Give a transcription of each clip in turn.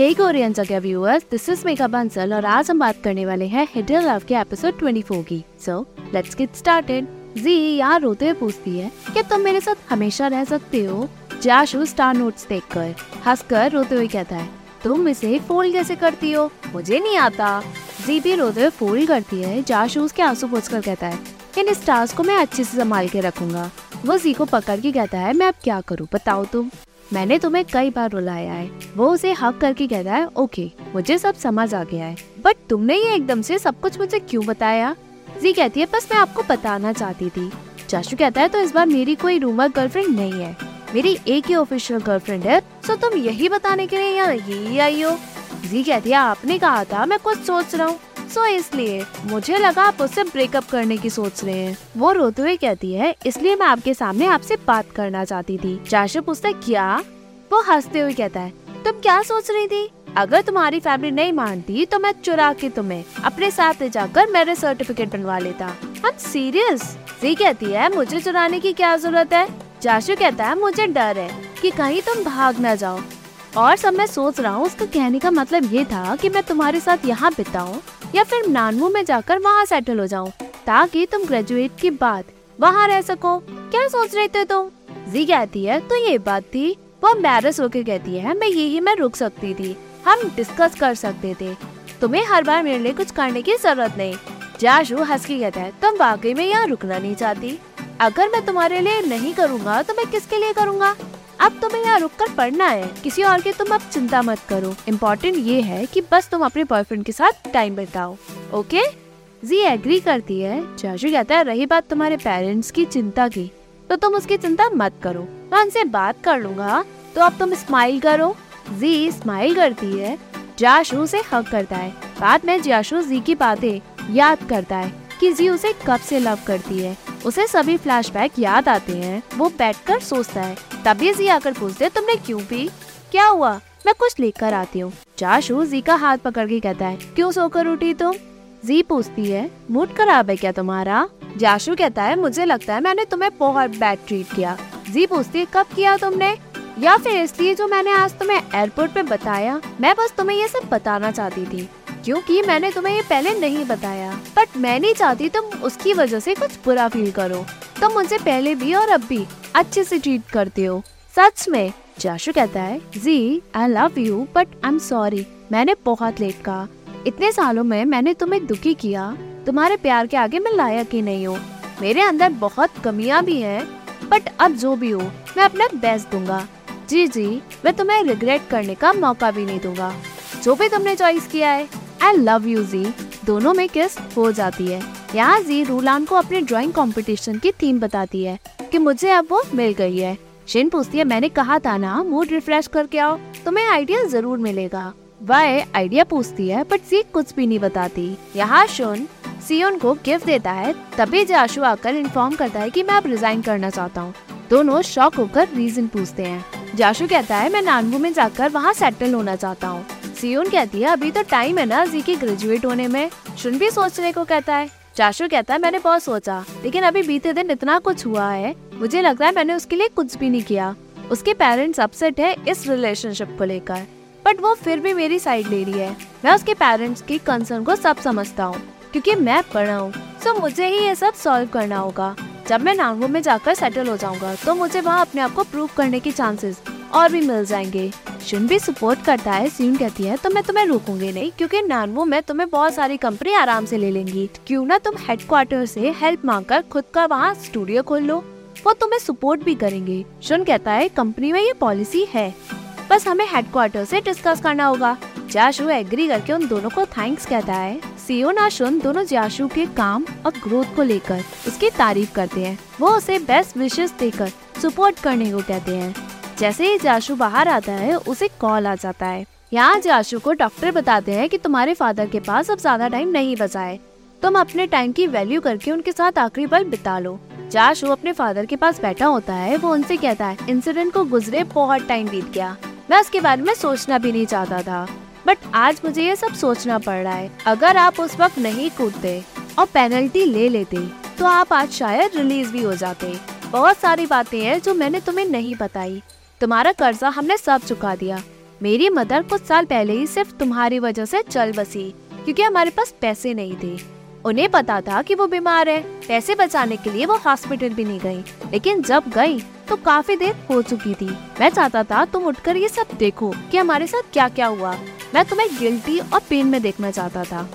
Hey Korean Jagah viewers this is Megha Bansal और आज हम बात करने वाले हैं हिडन लव के एपिसोड 24 की। सो लेट्स गेट स्टार्टेड जी, यहाँ रोते हुए पूछती है कि तुम मेरे साथ हमेशा रह सकते हो? जाशु स्टार नोट्स देखकर, हंसकर रोते हुए कहता है, तुम इसे फोल्ड कैसे करती हो? मुझे नहीं आता. जी भी रोते हुए फोल्ड करती है जाशु उसके आँसू पोछकर कहता है, इन स्टार्स को मैं अच्छे से संभाल के रखूँगा। वो जी को पकड़ के कहता है, मैं अब क्या करूँ? बताओ तुम। मैंने तुम्हें कई बार रुलाया है। वो उसे हक करके कहता है, ओके, मुझे सब समझ आ गया है। बट तुमने ये एकदम से सब कुछ मुझे क्यों बताया? जी कहती है, बस मैं आपको बताना चाहती थी। चाशु कहता है तो इस बार मेरी कोई रूमर गर्लफ्रेंड नहीं है। मेरी एक ही ऑफिशियल गर्लफ्रेंड है सो तुम यही बताने के लिए यहाँ यही आई हो? जी कहती है, आपने कहा था, मैं कुछ सोच रहा हूँ। सो इसलिए मुझे लगा आप उससे ब्रेकअप करने की सोच रहे हैं। वो रोते हुए कहती है, इसलिए मैं आपके सामने आपसे बात करना चाहती थी। चाशु पूछता क्या? वो हँसते हुए कहता है, तुम क्या सोच रही थी? अगर तुम्हारी फैमिली नहीं मानती तो मैं चुरा के तुम्हें अपने साथ ले जाकर मेरे सर्टिफिकेट बनवा लेता। हम सीरियस जी कहती है, मुझे चुराने की क्या ज़रूरत है? जाशु कहता है, मुझे डर है कि कहीं तुम भाग न जाओ। और सब मैं सोच रहा हूँ, उसका कहने का मतलब ये था कि मैं तुम्हारे साथ यहाँ बिताऊँ। या फिर नानमू में जाकर वहाँ सेटल हो जाऊँ, ताकि तुम ग्रेजुएट के बाद वहाँ रह सको। क्या सोच रहे थे तुम? जी कहती है तो ये बात थी। वो एम्बेरस होकर कहती है, मैं यही, मैं रुक सकती थी। हम डिस्कस कर सकते थे। तुम्हें हर बार मेरे लिए कुछ करने की ज़रूरत नहीं। जाशु हंस के कहता है, तुम वाकई में यहाँ रुकना नहीं चाहती। अगर मैं तुम्हारे लिए नहीं करूँगा तो मैं किसके लिए करूँगा? अब तुम्हें यहाँ रुक कर पढ़ना है। किसी और की तुम अब चिंता मत करो। इम्पोर्टेंट ये है कि बस तुम अपने बॉयफ्रेंड के साथ टाइम बिताओ। ओके जी एग्री करती है। चाचू कहता है, रही बात तुम्हारे पेरेंट्स की चिंता की तो तुम उसकी चिंता मत करो। मैं उनसे बात कर लूँगा। तो अब तुम स्माइल करो। जी स्माइल करती है। जाशु से हक करता है। बाद में जाशु जी की बातें याद करता है कि जी उसे कब से लव करती है। उसे सभी फ्लैशबैक याद आते हैं। वो बैठकर सोचता है। तभी जी आकर पूछते तुमने क्यों पी? क्या हुआ? मैं कुछ लेकर आती हूँ। जाशु जी का हाथ पकड़ के कहता है, क्यों सोकर उठी तुम? जी पूछती है, मूड खराब है क्या तुम्हारा? जाशू कहता है, मुझे लगता है मैंने तुम्हें बहुत बैड ट्रीट किया। जी पूछती है, कब किया तुमने? या फिर इसलिए जो मैंने आज तुम्हें एयरपोर्ट पे बताया, मैं बस तुम्हें ये सब बताना चाहती थी, क्योंकि मैंने तुम्हें ये पहले नहीं बताया। बट मैं नहीं चाहती तुम उसकी वजह से कुछ बुरा फील करो। तुम मुझे पहले भी और अब भी अच्छे से ट्रीट करते हो। सच में, जाशु कहता है, जी I love you but I am sorry मैंने बहुत लेट कहा। इतने सालों में मैंने तुम्हें दुखी किया। तुम्हारे प्यार के आगे मैं लायक ही नहीं हूँ। मेरे अंदर बहुत कमियाँ भी हैं बट अब जो भी हो, मैं अपना बेस्ट दूँगा। जी जी, मैं तुम्हें रिग्रेट करने का मौका भी नहीं दूँगा। जो भी तुमने चॉइस किया है आई लव यू जी, दोनों में किस हो जाती है। यहाँ जी रूलान को अपने ड्राइंग कंपटीशन की थीम बताती है कि मुझे अब वो मिल गई है। शिन पूछती है, मैंने कहा था ना मूड रिफ्रेश करके आओ, तुम्हें आइडिया ज़रूर मिलेगा। वह आइडिया पूछती है बट सी कुछ भी नहीं बताती। यहाँ शुन सियोन को गिफ्ट देता है, तभी जाशु आकर इन्फॉर्म करता है कि मैं अब रिजाइन करना चाहता हूँ। दोनों शॉक होकर रीजन पूछते हैं। जाशु कहता है, मैं नानबू में जाकर वहाँ सेटल होना चाहता हूँ। सियोन कहती है, अभी तो टाइम है ना जी के ग्रेजुएट होने में। शुन भी सोचने को कहता है जाशु कहता है, मैंने बहुत सोचा, लेकिन अभी बीते दिन इतना कुछ हुआ है, मुझे लगता है मैंने उसके लिए कुछ भी नहीं किया। उसके पेरेंट्स अपसेट है इस रिलेशनशिप को लेकर बट वो फिर भी मेरी साइड ले रही है। मैं उसके पेरेंट्स की कंसर्न को सब समझता हूँ, क्योंकि मैं पढ़ा हूँ सो मुझे ही ये सब सॉल्व करना होगा। जब मैं नांगो में जाकर सेटल हो जाऊँगा तो मुझे वहाँ अपने आप को प्रूव करने के चांसेस और भी मिल जाएँगे। शुन भी सपोर्ट करता है, सीन कहती है तो मैं तुम्हें रोकूँगी नहीं, क्योंकि नानवो, में तुम्हें बहुत सारी कंपनी आराम से ले लेंगी। क्यों ना तुम हेडक्वार्टर से हेल्प मांगकर खुद का वहाँ स्टूडियो खोल लो। वो तुम्हें सपोर्ट भी करेंगे। शुन कहता है कंपनी में ये पॉलिसी है। बस हमें हेडक्वार्टर से डिस्कस करना होगा। जाशु एग्री करके उन दोनों को थैंक्स कहता है। सीओ और शुन दोनों जाशु के काम और ग्रोथ को लेकर उसकी तारीफ़ करते हैं। वो उसे बेस्ट विशेष देकर सपोर्ट करने को कहते हैं। जैसे ही जाशु बाहर आता है, उसे कॉल आ जाता है। यहाँ जाशु को डॉक्टर बताते हैं कि तुम्हारे फादर के पास अब ज़्यादा टाइम नहीं बचा है। तुम अपने टाइम की वैल्यू करके उनके साथ आखिरी पल बिता लो। जाशु अपने फादर के पास बैठा होता है, वो उनसे कहता है, इंसिडेंट को गुजरे बहुत टाइम बीत गया। मैं उसके बारे में सोचना भी नहीं चाहता था। बट आज मुझे ये सब सोचना पड़ रहा है। अगर आप उस वक्त नहीं कूदते और पेनल्टी ले लेते तो आप आज शायद रिलीज़ भी हो जाते। बहुत सारी बातें हैं जो मैंने तुम्हें नहीं बताई। तुम्हारा कर्जा हमने सब चुका दिया। मेरी मदर कुछ साल पहले ही सिर्फ़ तुम्हारी वजह से चल बसी, क्योंकि हमारे पास पैसे नहीं थे। उन्हें पता था कि वो बीमार है। पैसे बचाने के लिए वो हॉस्पिटल भी नहीं गई। लेकिन जब गई तो काफ़ी देर हो चुकी थी। मैं चाहता था तुम उठकर ये सब देखो कि हमारे साथ क्या क्या हुआ। मैं तुम्हें गिल्टी और पेन में देखना चाहता था।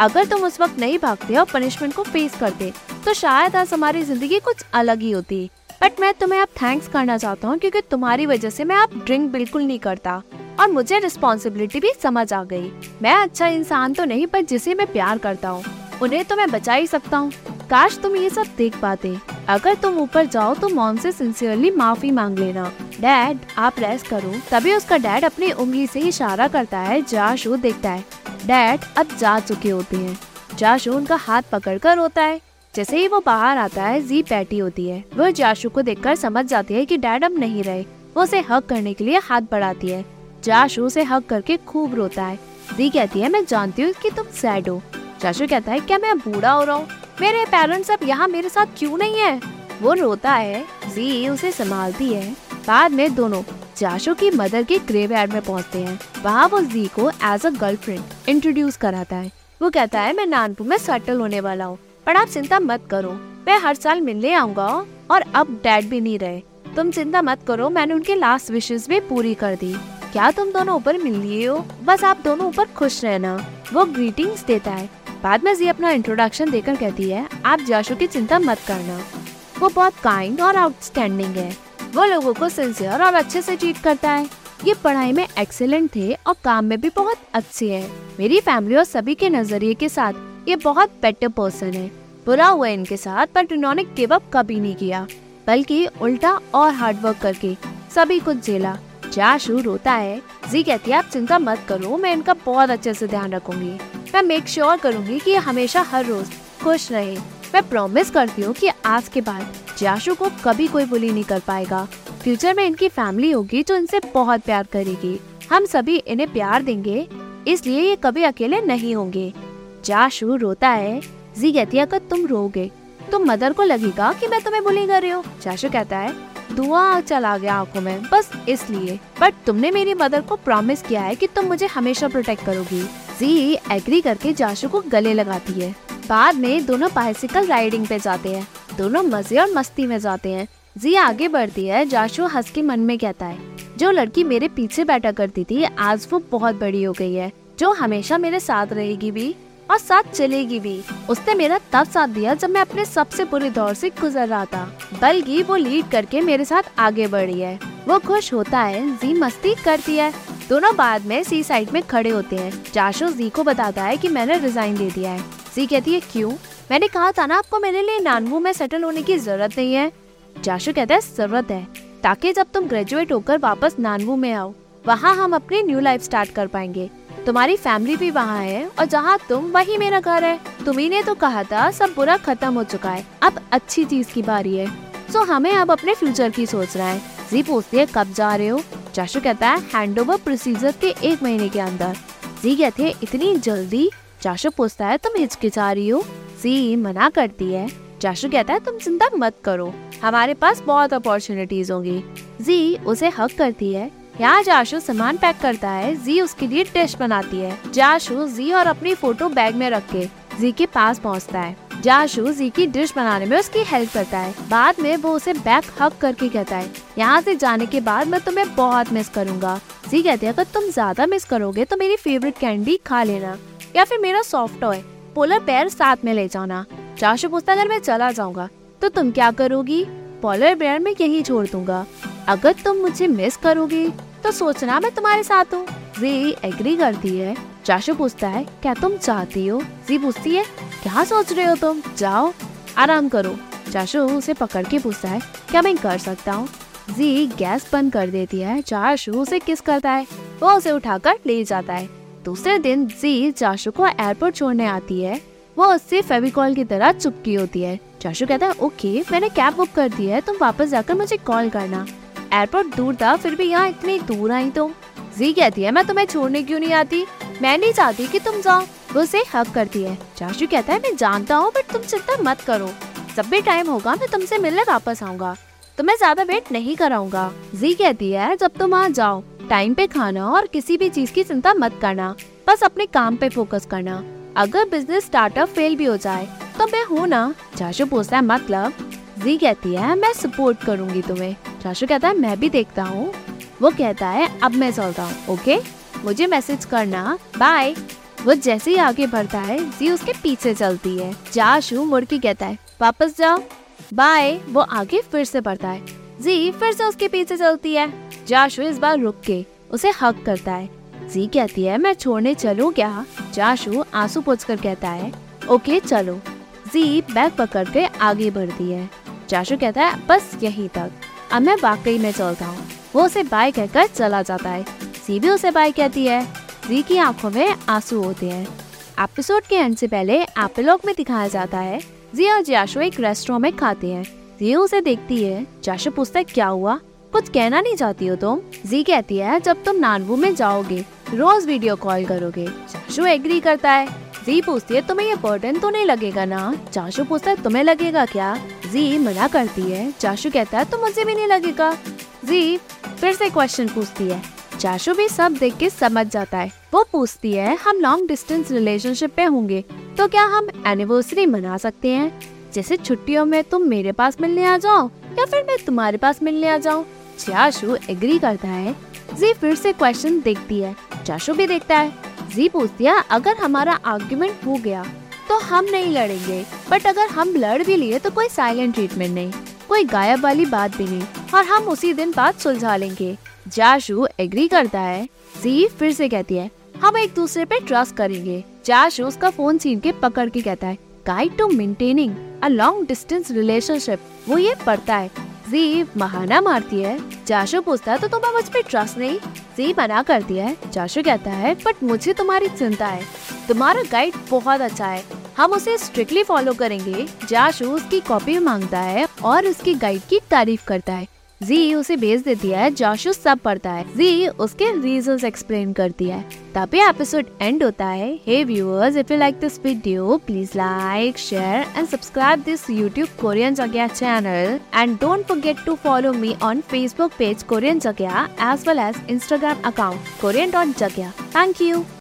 अगर तुम उस वक्त नहीं भागते और पनिशमेंट को फेस करते तो शायद आज हमारी ज़िंदगी कुछ अलग ही होती। बट मैं तुम्हें अब थैंक्स करना चाहता हूँ क्योंकि तुम्हारी वजह से मैं अब ड्रिंक बिल्कुल नहीं करता। और मुझे रिस्पॉन्सिबिलिटी भी समझ आ गई। मैं अच्छा इंसान तो नहीं, पर जिसे मैं प्यार करता हूँ, उन्हें तो मैं बचा ही सकता हूँ। काश तुम ये सब देख पाते। अगर तुम ऊपर जाओ तो मॉम से सिंसियरली माफ़ी मांग लेना। डैड आप रेस्ट करो। तभी उसका डैड अपनी उंगली से इशारा करता है, जाशु देखता है। डैड अब जा चुके होते हैं। जाशु उनका हाथ पकड़ कर होता है। जैसे ही वो बाहर आता है, जी बैठी होती है। वो जाशु को देखकर समझ जाती है कि डैड अब नहीं रहे। वो उसे हक करने के लिए हाथ बढ़ाती है। जाशु उसे हक करके खूब रोता है। जी कहती है, मैं जानती हूँ कि तुम सैड हो। जाशु कहता है, क्या मैं बूढ़ा हो रहा हूँ? मेरे पेरेंट्स अब यहाँ मेरे साथ क्यों नहीं है? वो रोता है। जी उसे संभालती है। बाद में दोनों जाशु की मदर के ग्रेव यार्ड में पहुँचते हैं। वहाँ वो जी को एज अ गर्लफ्रेंड इंट्रोड्यूस कराता है। वो कहता है, मैं नानपुर में सेटल होने वाला हूँ। पर आप चिंता मत करो, मैं हर साल मिलने आऊँगा, और अब डैड भी नहीं रहे। तुम चिंता मत करो, मैंने उनके लास्ट विशेष भी पूरी कर दी। क्या तुम दोनों ऊपर मिल लिए हो? बस आप दोनों ऊपर खुश रहना, वो ग्रीटिंग्स देता है। बाद में जी अपना इंट्रोडक्शन देकर कहती है, आप जाशु की चिंता मत करना। वो बहुत काइंड और आउटस्टैंडिंग है। वो लोगों को सिंसियर और अच्छे से ट्रीट करता है। ये पढ़ाई में एक्सेलेंट थे और काम में भी बहुत अच्छे हैं। मेरी फैमिली और सभी के नज़रिए के साथ ये बहुत बेटर पर्सन है। बुरा हुआ इनके साथ पर इन्होंने गिव अप कभी नहीं किया, बल्कि उल्टा और हार्ड वर्क करके सभी कुछ झेला। जाशु रोता है। जी कहती है, आप चिंता मत करो, मैं इनका बहुत अच्छे से ध्यान रखूँगी। मैं मेक श्योर करूँगी कि हमेशा हर रोज खुश रहे। मैं प्रॉमिस करती हूँ कि आज के बाद जाशु को कभी कोई बुली नहीं कर पाएगा। फ्यूचर में इनकी फैमिली होगी जो इनसे बहुत प्यार करेगी। हम सभी इन्हें प्यार देंगे, इसलिए ये कभी अकेले नहीं होंगे। जाशु रोता है। जी कहती है, अगर तुम रोगे तो मदर को लगेगा कि मैं तुम्हें बुली कर रही हूँ। जाशु कहता है, धुआँ चला गया आँखों में, बस इसलिए। बट तुमने मेरी मदर को प्रॉमिस किया है कि तुम मुझे हमेशा प्रोटेक्ट करोगी। जी एग्री करके जाशु को गले लगाती है। बाद में दोनों बाइसिकल राइडिंग पे जाते हैं। दोनों मज़े और मस्ती में जाते हैं। जी आगे बढ़ती है जाशु हंस के मन में कहता है, जो लड़की मेरे पीछे बैठा करती थी, आज वो बहुत बड़ी हो गई है। जो हमेशा मेरे साथ रहेगी भी। और साथ चलेगी भी। उसने मेरा तब साथ दिया जब मैं अपने सबसे बुरे दौर से गुजर रहा था, बल्कि वो लीड करके मेरे साथ आगे बढ़ी है। वो खुश होता है, जी मस्ती करती है। दोनों बाद में सी साइड में खड़े होते हैं। जाशो जी को बताता है कि मैंने रिजाइन दे दिया है। जी कहती है, क्यों? मैंने कहा था ना आपको मेरे लिए नानवू में सेटल होने की ज़रूरत नहीं है। जाशु कहता है, ज़रूरत है, ताकि जब तुम ग्रेजुएट होकर वापस नानवू में आओ, वहाँ हम अपनी न्यू लाइफ स्टार्ट कर पाएँगे। तुम्हारी फैमिली भी वहाँ है और जहाँ तुम, वही मेरा घर है। तुम्ही ने तो कहा था, सब बुरा खत्म हो चुका है। अब अच्छी चीज़ की बारी है। सो हमें अब अपने फ्यूचर की सोच रहा है। जी, पूछती है, कब जा रहे हो? चाशु कहता है हैंड ओवर प्रोसीजर के एक महीने के अंदर। जी, कहते है, इतनी जल्दी? चाशु पूछता है, तुम हिचकिचा रही हो? जी, मना करती है। चाशु कहता है, तुम चिंता मत करो। हमारे पास बहुत अपॉर्चुनिटीज़ होंगी। जी, उसे हक करती है। यहाँ जाशु सामान पैक करता है, जी उसके लिए डिश बनाती है। जाशु जी और अपनी फ़ोटो बैग में रख के जी के पास पहुँचता है। जाशु जी की डिश बनाने में उसकी हेल्प करता है। बाद में वो उसे बैक हक करके कहता है, यहाँ से जाने के बाद मैं तुम्हें बहुत मिस करूँगा। जी कहते हैं, अगर तुम ज़्यादा मिस करोगे तो मेरी फेवरेट कैंडी खा लेना। या फिर मेरा सॉफ्ट टॉय पोलर पैर साथ में ले जाना। जाशु पूछता अगर मैं चला जाऊँगा तो तुम क्या करोगी? पोलर बेयर में यही छोड़ दूँगा। अगर तुम मुझे मिस करोगी तो सोचना, मैं तुम्हारे साथ हूँ। जी एग्री करती है। चाशु पूछता है, क्या तुम चाहती हो? जी पूछती है, क्या सोच रहे हो तुम? जाओ, आराम करो। चाशु उसे पकड़ के पूछता है, क्या मैं कर सकता हूँ? जी, गैस बंद कर देती है। चाशु उसे किस करता है? वो उसे उठाकर ले जाता है। दूसरे दिन जी, चाशु को एयरपोर्ट छोड़ने आती है। वो उससे फेविकॉल की तरह चुपकी होती है। चाशु कहता है, ओके, मैंने कैब बुक कर दी है, तुम वापस जाकर मुझे कॉल करना। एयरपोर्ट दूर था, फिर भी यहाँ इतनी दूर आई तुम जी कहती है, मैं तुम्हें छोड़ने क्यों नहीं आती? मैं नहीं चाहती कि तुम जाओ। वो उसे हक करती है। चाशु कहता है, मैं जानता हूँ बट तुम चिंता मत करो। जब भी टाइम होगा, मैं तुमसे मिलने वापस आऊँगा। तुम्हें ज़्यादा वेट नहीं कराऊँगा। जी कहती है, जब तुम वहाँ जाओ टाइम पे खाना और किसी भी चीज़ की चिंता मत करना। बस अपने काम पे फोकस करना। अगर बिज़नेस स्टार्टअप फेल भी हो जाए तो मैं हूँ ना? चाशु पूछता है मतलब? जी कहती है, मैं सपोर्ट करूँगी तुम्हें। चाशु कहता है, मैं भी देखता हूँ। वो कहता है, अब मैं चलता हूँ ओके मुझे मैसेज करना। बाय वो जैसे ही आगे बढ़ता है, जी उसके पीछे चलती है। जाशु मुड़ के कहता है, वापस जाओ। बाय वो आगे फिर से बढ़ता है। जी फिर से उसके पीछे चलती है। जाशु इस बार रुक के उसे हक करता है। जी कहती है, मैं छोड़ने चलूँ क्या? जाशु आँसू पोछ कर कहता है, ओके, चलो। जी बैग पकड़ के आगे बढ़ती है। जाशु कहता है, बस यहीं तक। अब मैं वाकई में चलता हूँ। वो उसे बाय कहकर चला जाता है। सी भी उसे बाय कहती है। जी की आँखों में आँसू होते हैं। एपिसोड के एंड से पहले एपिलॉग में दिखाया जाता है, जी और जाशु एक रेस्टोरेंट में खाते हैं। जी उसे देखती है, जाशु पूछता है, क्या हुआ? कुछ कहना नहीं चाहती हो तुम? जी कहती है, जब तुम नानवू में जाओगे, रोज वीडियो कॉल करोगे, जाशु एग्री करता है। जी पूछती है, तुम्हें ये बर्डन तो नहीं लगेगा ना? चाशु पूछता है, तुम्हें लगेगा क्या? जी, मना करती है। चाशु कहता है तो मुझे भी नहीं लगेगा? जी, फिर से क्वेश्चन पूछती है। चाशु भी सब देख के समझ जाता है। वो पूछती है, हम लॉन्ग डिस्टेंस रिलेशनशिप पे होंगे तो क्या हम एनिवर्सरी मना सकते हैं? जैसे छुट्टियों में तुम मेरे पास मिलने आ जाओ, या फिर मैं तुम्हारे पास मिलने आ जाऊँ? चाशु एग्री करता है। जी, फिर से क्वेश्चन देखती है। चाशु भी देखता है। जी, पूछती है, अगर हमारा आर्ग्यूमेंट हो गया तो हम नहीं लड़ेंगे। बट अगर हम लड़ भी लिए तो कोई साइलेंट ट्रीटमेंट नहीं, कोई गायब वाली बात भी नहीं, और हम उसी दिन बात सुलझा लेंगे। जाशु एग्री करता है। जी फिर से कहती है, हम एक दूसरे पे ट्रस्ट करेंगे। जाशु उसका फ़ोन छीन के पकड़ के कहता है guide to maintaining a long distance relationship वो ये पढ़ता है। जी महाना मारती है। जाशु पूछता है तो तुम्हें मुझ पे ट्रस्ट नहीं? जी मना करती है। जाशु कहता है बट मुझे तुम्हारी चिंता है। तुम्हारा गाइड बहुत अच्छा है। हम उसे स्ट्रिक्टली फॉलो करेंगे। जाशु उसकी कॉपी माँगता है और उसकी गाइड की तारीफ़ करता है। जी उसे भेज देती है जाशु सब पढ़ता है। जी उसके रीजंस एक्सप्लेन करती है। तभी एपिसोड एंड होता है। Hey viewers if you like this video please like share and subscribe this YouTube Korean Jagah channel and don't forget to follow me on Facebook page Korean Jagah as well as Instagram account Korean dot Jagah thank you